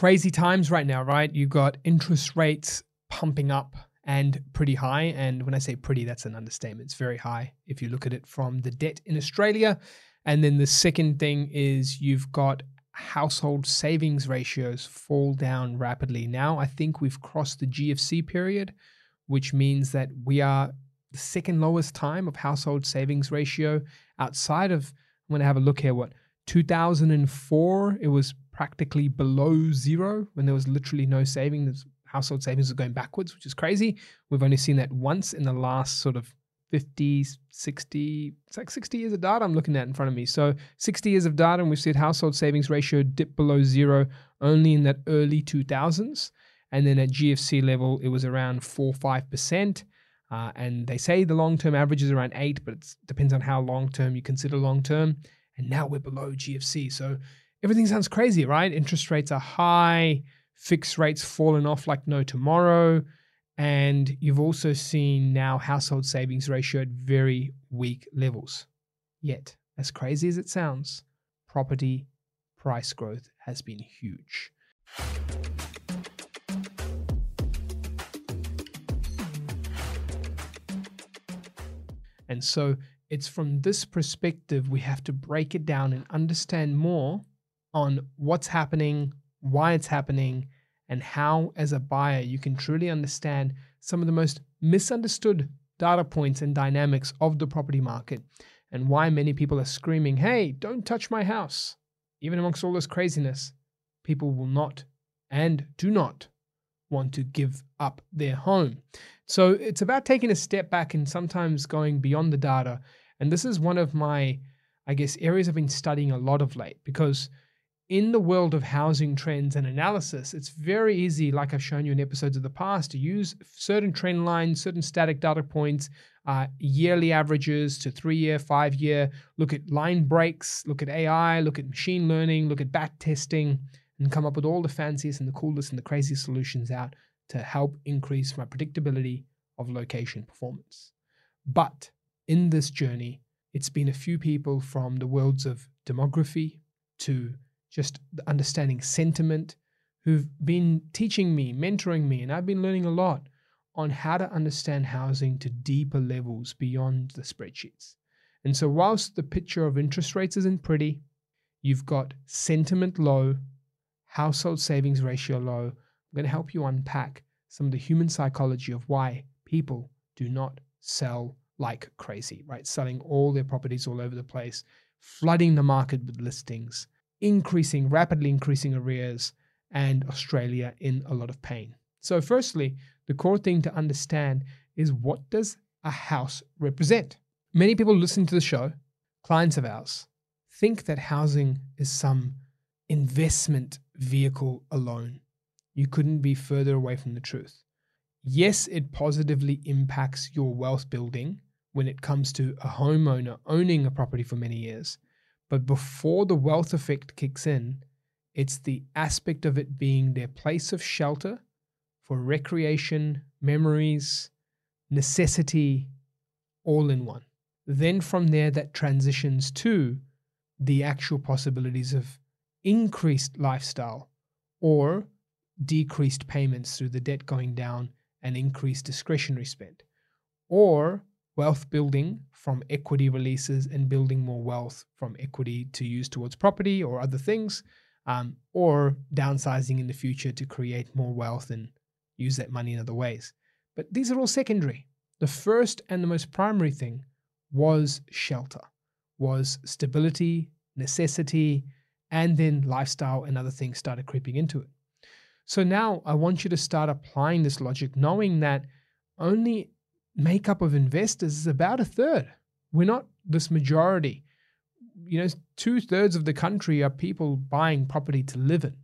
crazy times right now, right? You've got interest rates pumping up and pretty high. And when I say pretty, that's an understatement. It's very high if you look at it from the debt in Australia. And then the second thing is you've got household savings ratios fall down rapidly. Now I think we've crossed the GFC period, which means that we are the second lowest time of household savings ratio outside of I'm going to have a look here what 2004 it was practically below zero when there was literally no savings household savings are going backwards which is crazy. We've only seen that once in the last sort of 50 60 it's like 60 years of data i'm looking at in front of me. So 60 years of data and we've seen household savings ratio dip below zero only in that early 2000s and then at gfc level it was around 4 5% uh, and they say the long term average is around 8 but it depends on how long term you consider long term and now we're below gfc so everything sounds crazy right interest rates are high fixed rates falling off like no tomorrow and you've also seen now household savings ratio at very weak levels. Yet, as crazy as it sounds, property price growth has been huge. And so it's from this perspective we have to break it down and understand more on what's happening, why it's happening, and how, as a buyer, you can truly understand some of the most misunderstood data points and dynamics of the property market, and why many people are screaming, Hey, don't touch my house. Even amongst all this craziness, people will not and do not want to give up their home. So it's about taking a step back and sometimes going beyond the data. And this is one of my, I guess, areas I've been studying a lot of late because in the world of housing trends and analysis, it's very easy, like I've shown you in episodes of the past, to use certain trend lines, certain static data points, uh, yearly averages to three year, five year, look at line breaks, look at AI, look at machine learning, look at back testing, and come up with all the fanciest and the coolest and the craziest solutions out to help increase my predictability of location performance. But in this journey, it's been a few people from the worlds of demography to just understanding sentiment, who've been teaching me, mentoring me, and I've been learning a lot on how to understand housing to deeper levels beyond the spreadsheets. And so, whilst the picture of interest rates isn't pretty, you've got sentiment low, household savings ratio low. I'm going to help you unpack some of the human psychology of why people do not sell like crazy, right? Selling all their properties all over the place, flooding the market with listings, increasing, rapidly increasing arrears, and Australia in a lot of pain. So, firstly, the core thing to understand is what does a house represent? Many people listen to the show, clients of ours, think that housing is some investment vehicle alone. You couldn't be further away from the truth. Yes, it positively impacts your wealth building when it comes to a homeowner owning a property for many years. But before the wealth effect kicks in, it's the aspect of it being their place of shelter for recreation, memories, necessity, all in one. Then from there, that transitions to the actual possibilities of increased lifestyle or decreased payments through the debt going down and increased discretionary spend, or wealth building from equity releases and building more wealth from equity to use towards property or other things, um, or downsizing in the future to create more wealth and use that money in other ways. But these are all secondary. The first and the most primary thing was shelter, was stability, necessity, and then lifestyle and other things started creeping into it. So now I want you to start applying this logic, knowing that only makeup of investors is about a third. We're not this majority. You know, two thirds of the country are people buying property to live in.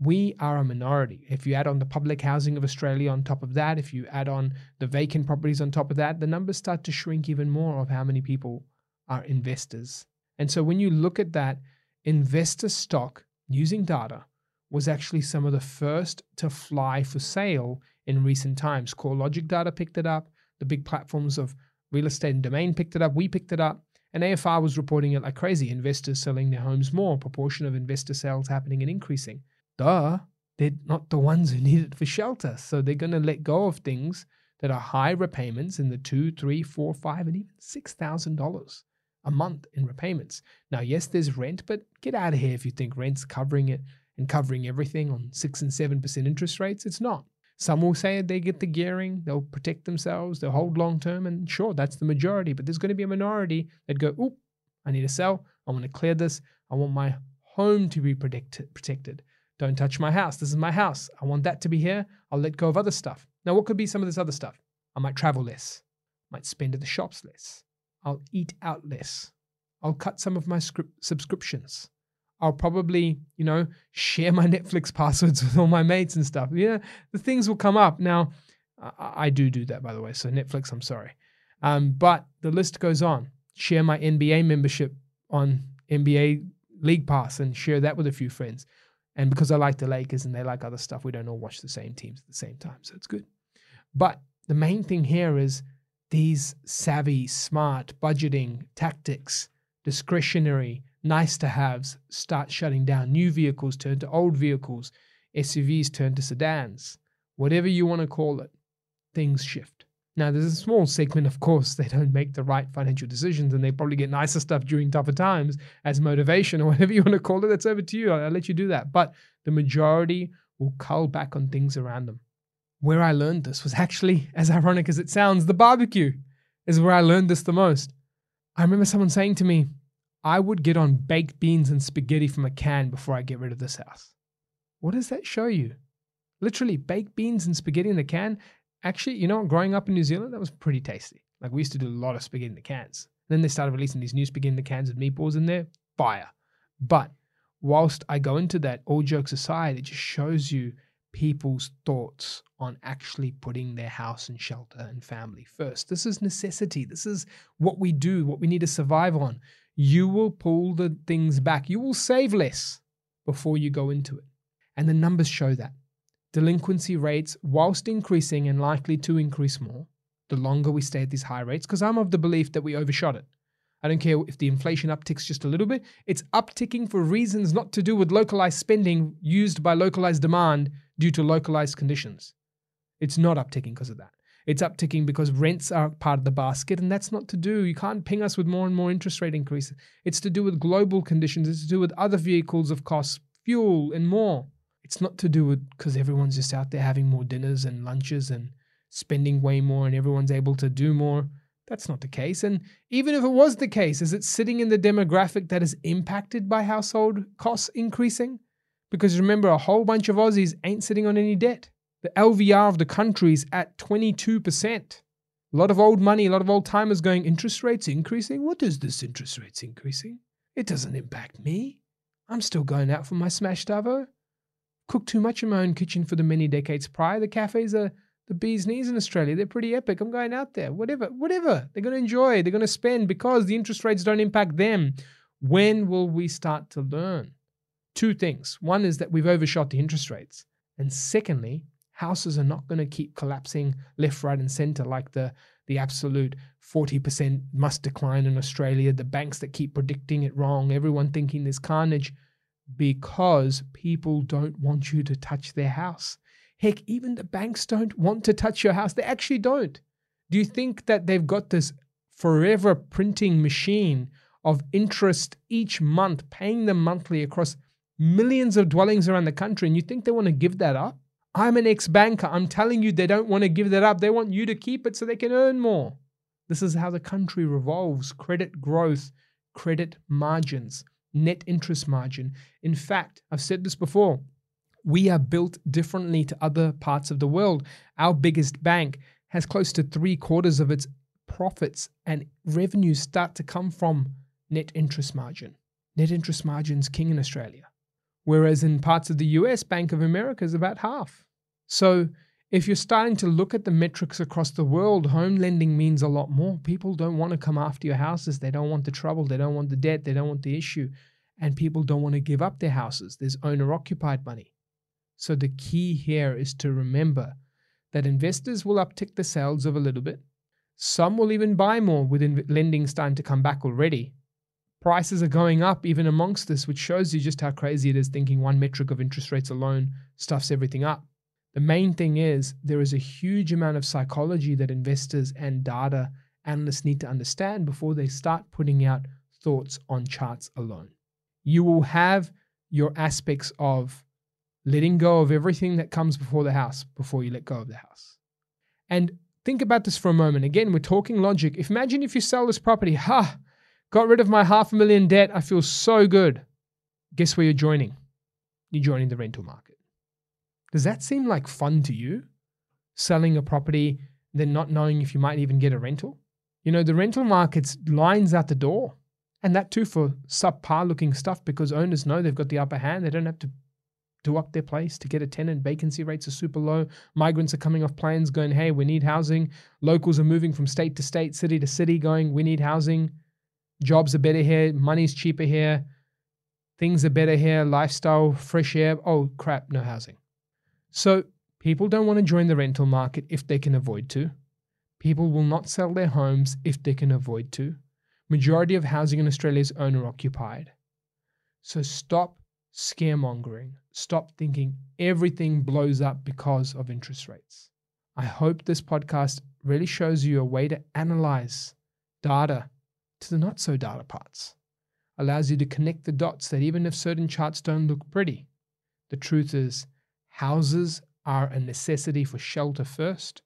We are a minority. If you add on the public housing of Australia on top of that, if you add on the vacant properties on top of that, the numbers start to shrink even more of how many people are investors. And so when you look at that, investor stock using data was actually some of the first to fly for sale in recent times. CoreLogic data picked it up the big platforms of real estate and domain picked it up. We picked it up. And AFR was reporting it like crazy. Investors selling their homes more, proportion of investor sales happening and increasing. Duh. they're not the ones who need it for shelter. So they're going to let go of things that are high repayments in the two, three, four, five, and even six thousand dollars a month in repayments. Now, yes, there's rent, but get out of here if you think rent's covering it and covering everything on six and seven percent interest rates. It's not. Some will say they get the gearing, they'll protect themselves, they'll hold long term, and sure, that's the majority. But there's going to be a minority that go, oop, I need to sell. I want to clear this. I want my home to be protected. protected. Don't touch my house. This is my house. I want that to be here. I'll let go of other stuff. Now, what could be some of this other stuff? I might travel less. I might spend at the shops less. I'll eat out less. I'll cut some of my script subscriptions. I'll probably, you know, share my Netflix passwords with all my mates and stuff. Yeah, the things will come up. Now, I, I do do that, by the way. So, Netflix, I'm sorry. Um, but the list goes on. Share my NBA membership on NBA League Pass and share that with a few friends. And because I like the Lakers and they like other stuff, we don't all watch the same teams at the same time. So it's good. But the main thing here is these savvy, smart budgeting tactics, discretionary, nice to haves start shutting down. New vehicles turn to old vehicles, SUVs turn to sedans, whatever you want to call it, things shift. Now, there's a small segment, of course, they don't make the right financial decisions and they probably get nicer stuff during tougher times as motivation or whatever you want to call it. That's over to you. I'll, let you do that. But the majority will cull back on things around them. Where I learned this was actually, as ironic as it sounds, the barbecue is where I learned this the most. I remember someone saying to me, I would get on baked beans and spaghetti from a can before I get rid of this house. What does that show you? Literally, baked beans and spaghetti in the can. Actually, you know, what? growing up in New Zealand, that was pretty tasty. Like we used to do a lot of spaghetti in the cans. Then they started releasing these new spaghetti in the cans with meatballs in there. Fire. But whilst I go into that, all jokes aside, it just shows you people's thoughts on actually putting their house and shelter and family first. This is necessity. This is what we do, what we need to survive on you will pull the things back. You will save less before you go into it. And the numbers show that. Delinquency rates, whilst increasing and likely to increase more, the longer we stay at these high rates, because I'm of the belief that we overshot it. I don't care if the inflation upticks just a little bit, it's upticking for reasons not to do with localized spending used by localized demand due to localized conditions. It's not upticking because of that. It's upticking because rents are part of the basket, and that's not to do. You can't ping us with more and more interest rate increases. It's to do with global conditions, it's to do with other vehicles of cost, fuel, and more. It's not to do with because everyone's just out there having more dinners and lunches and spending way more, and everyone's able to do more. That's not the case. And even if it was the case, is it sitting in the demographic that is impacted by household costs increasing? Because remember, a whole bunch of Aussies ain't sitting on any debt. The LVR of the country is at 22%. A lot of old money, a lot of old timers going, interest rates increasing? What is this interest rates increasing? It doesn't impact me. I'm still going out for my smash davo. Cook too much in my own kitchen for the many decades prior. The cafes are the bee's knees in Australia. They're pretty epic. I'm going out there. Whatever, whatever. They're going to enjoy. They're going to spend because the interest rates don't impact them. When will we start to learn? Two things. One is that we've overshot the interest rates. And secondly, houses are not going to keep collapsing left, right, and center like the the absolute 40% must decline in Australia, the banks that keep predicting it wrong, everyone thinking there's carnage because people don't want you to touch their house. Heck, even the banks don't want to touch your house. They actually don't. Do you think that they've got this forever printing machine of interest each month, paying them monthly across millions of dwellings around the country, and you think they want to give that up? I'm an ex banker. I'm telling you, they don't want to give that up. They want you to keep it so they can earn more. This is how the country revolves credit growth, credit margins, net interest margin. In fact, I've said this before. We are built differently to other parts of the world. Our biggest bank has close to three quarters of its profits and revenues start to come from net interest margin. Net interest margin's king in Australia whereas in parts of the US, Bank of America is about half. So if you're starting to look at the metrics across the world, home lending means a lot more. People don't want to come after your houses. They don't want the trouble. They don't want the debt. They don't want the issue. And people don't want to give up their houses. There's owner occupied money. So the key here is to remember that investors will uptick the sales of a little bit. Some will even buy more with lending starting to come back already. Prices are going up even amongst this, which shows you just how crazy it is thinking one metric of interest rates alone stuffs everything up. The main thing is there is a huge amount of psychology that investors and data analysts need to understand before they start putting out thoughts on charts alone. You will have your aspects of letting go of everything that comes before the house before you let go of the house. And think about this for a moment. Again, we're talking logic. If imagine if you sell this property, ha, got rid of my half a million debt. I feel so good. Guess where you're joining? You're joining the rental market. Does that seem like fun to you? Selling a property, then not knowing if you might even get a rental? You know, the rental market's lines out the door. And that too for subpar looking stuff because owners know they've got the upper hand. They don't have to do up their place to get a tenant. Vacancy rates are super low. Migrants are coming off planes going, hey, we need housing. Locals are moving from state to state, city to city, going, we need housing. Jobs are better here. Money's cheaper here. Things are better here. Lifestyle, fresh air. Oh, crap, no housing. So people don't want to join the rental market if they can avoid to. People will not sell their homes if they can avoid to. Majority of housing in Australia is owner occupied. So stop scaremongering. Stop thinking everything blows up because of interest rates. I hope this podcast really shows you a way to analyze data to the not so data parts. Allows you to connect the dots that even if certain charts don't look pretty, the truth is houses are a necessity for shelter first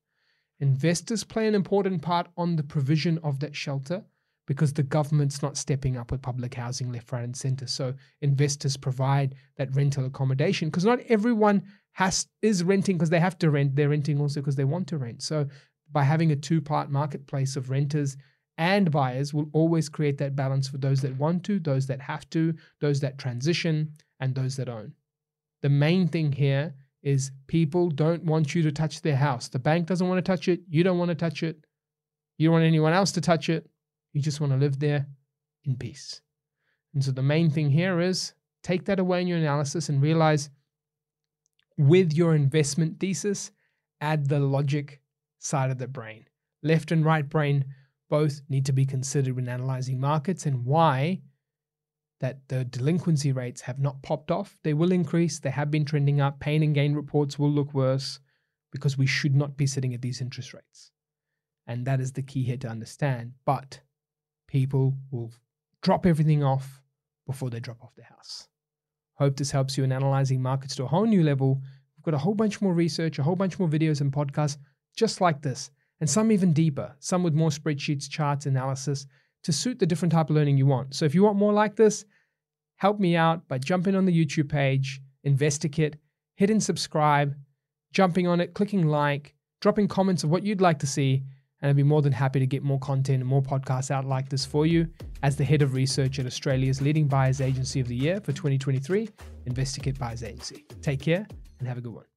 Investors play an important part on the provision of that shelter because the government's not stepping up with public housing left, right, and center. So investors provide that rental accommodation because not everyone has is renting because they have to rent. They're renting also because they want to rent. So by having a two-part marketplace of renters and buyers will always create that balance for those that want to, those that have to, those that transition, and those that own. The main thing here is people don't want you to touch their house. The bank doesn't want to touch it. You don't want to touch it. You don't want anyone else to touch it. You just want to live there in peace. And so the main thing here is take that away in your analysis and realize with your investment thesis, add the logic side of the brain. Left and right brain both need to be considered when analyzing markets and why that the delinquency rates have not popped off. They will increase. They have been trending up. Pain and gain reports will look worse because we should not be sitting at these interest rates. And that is the key here to understand. But people will drop everything off before they drop off the house. Hope this helps you in analyzing markets to a whole new level. We've got a whole bunch more research, a whole bunch more videos and podcasts just like this, and some even deeper, some with more spreadsheets, charts, analysis to suit the different type of learning you want. So if you want more like this, help me out by jumping on the YouTube page, InvestorKit, hitting subscribe, jumping on it, clicking like, dropping comments of what you'd like to see, and I'd be more than happy to get more content and more podcasts out like this for you as the head of research at Australia's leading buyers agency of the year for 2023, InvestorKit Buyers Agency. Take care and have a good one.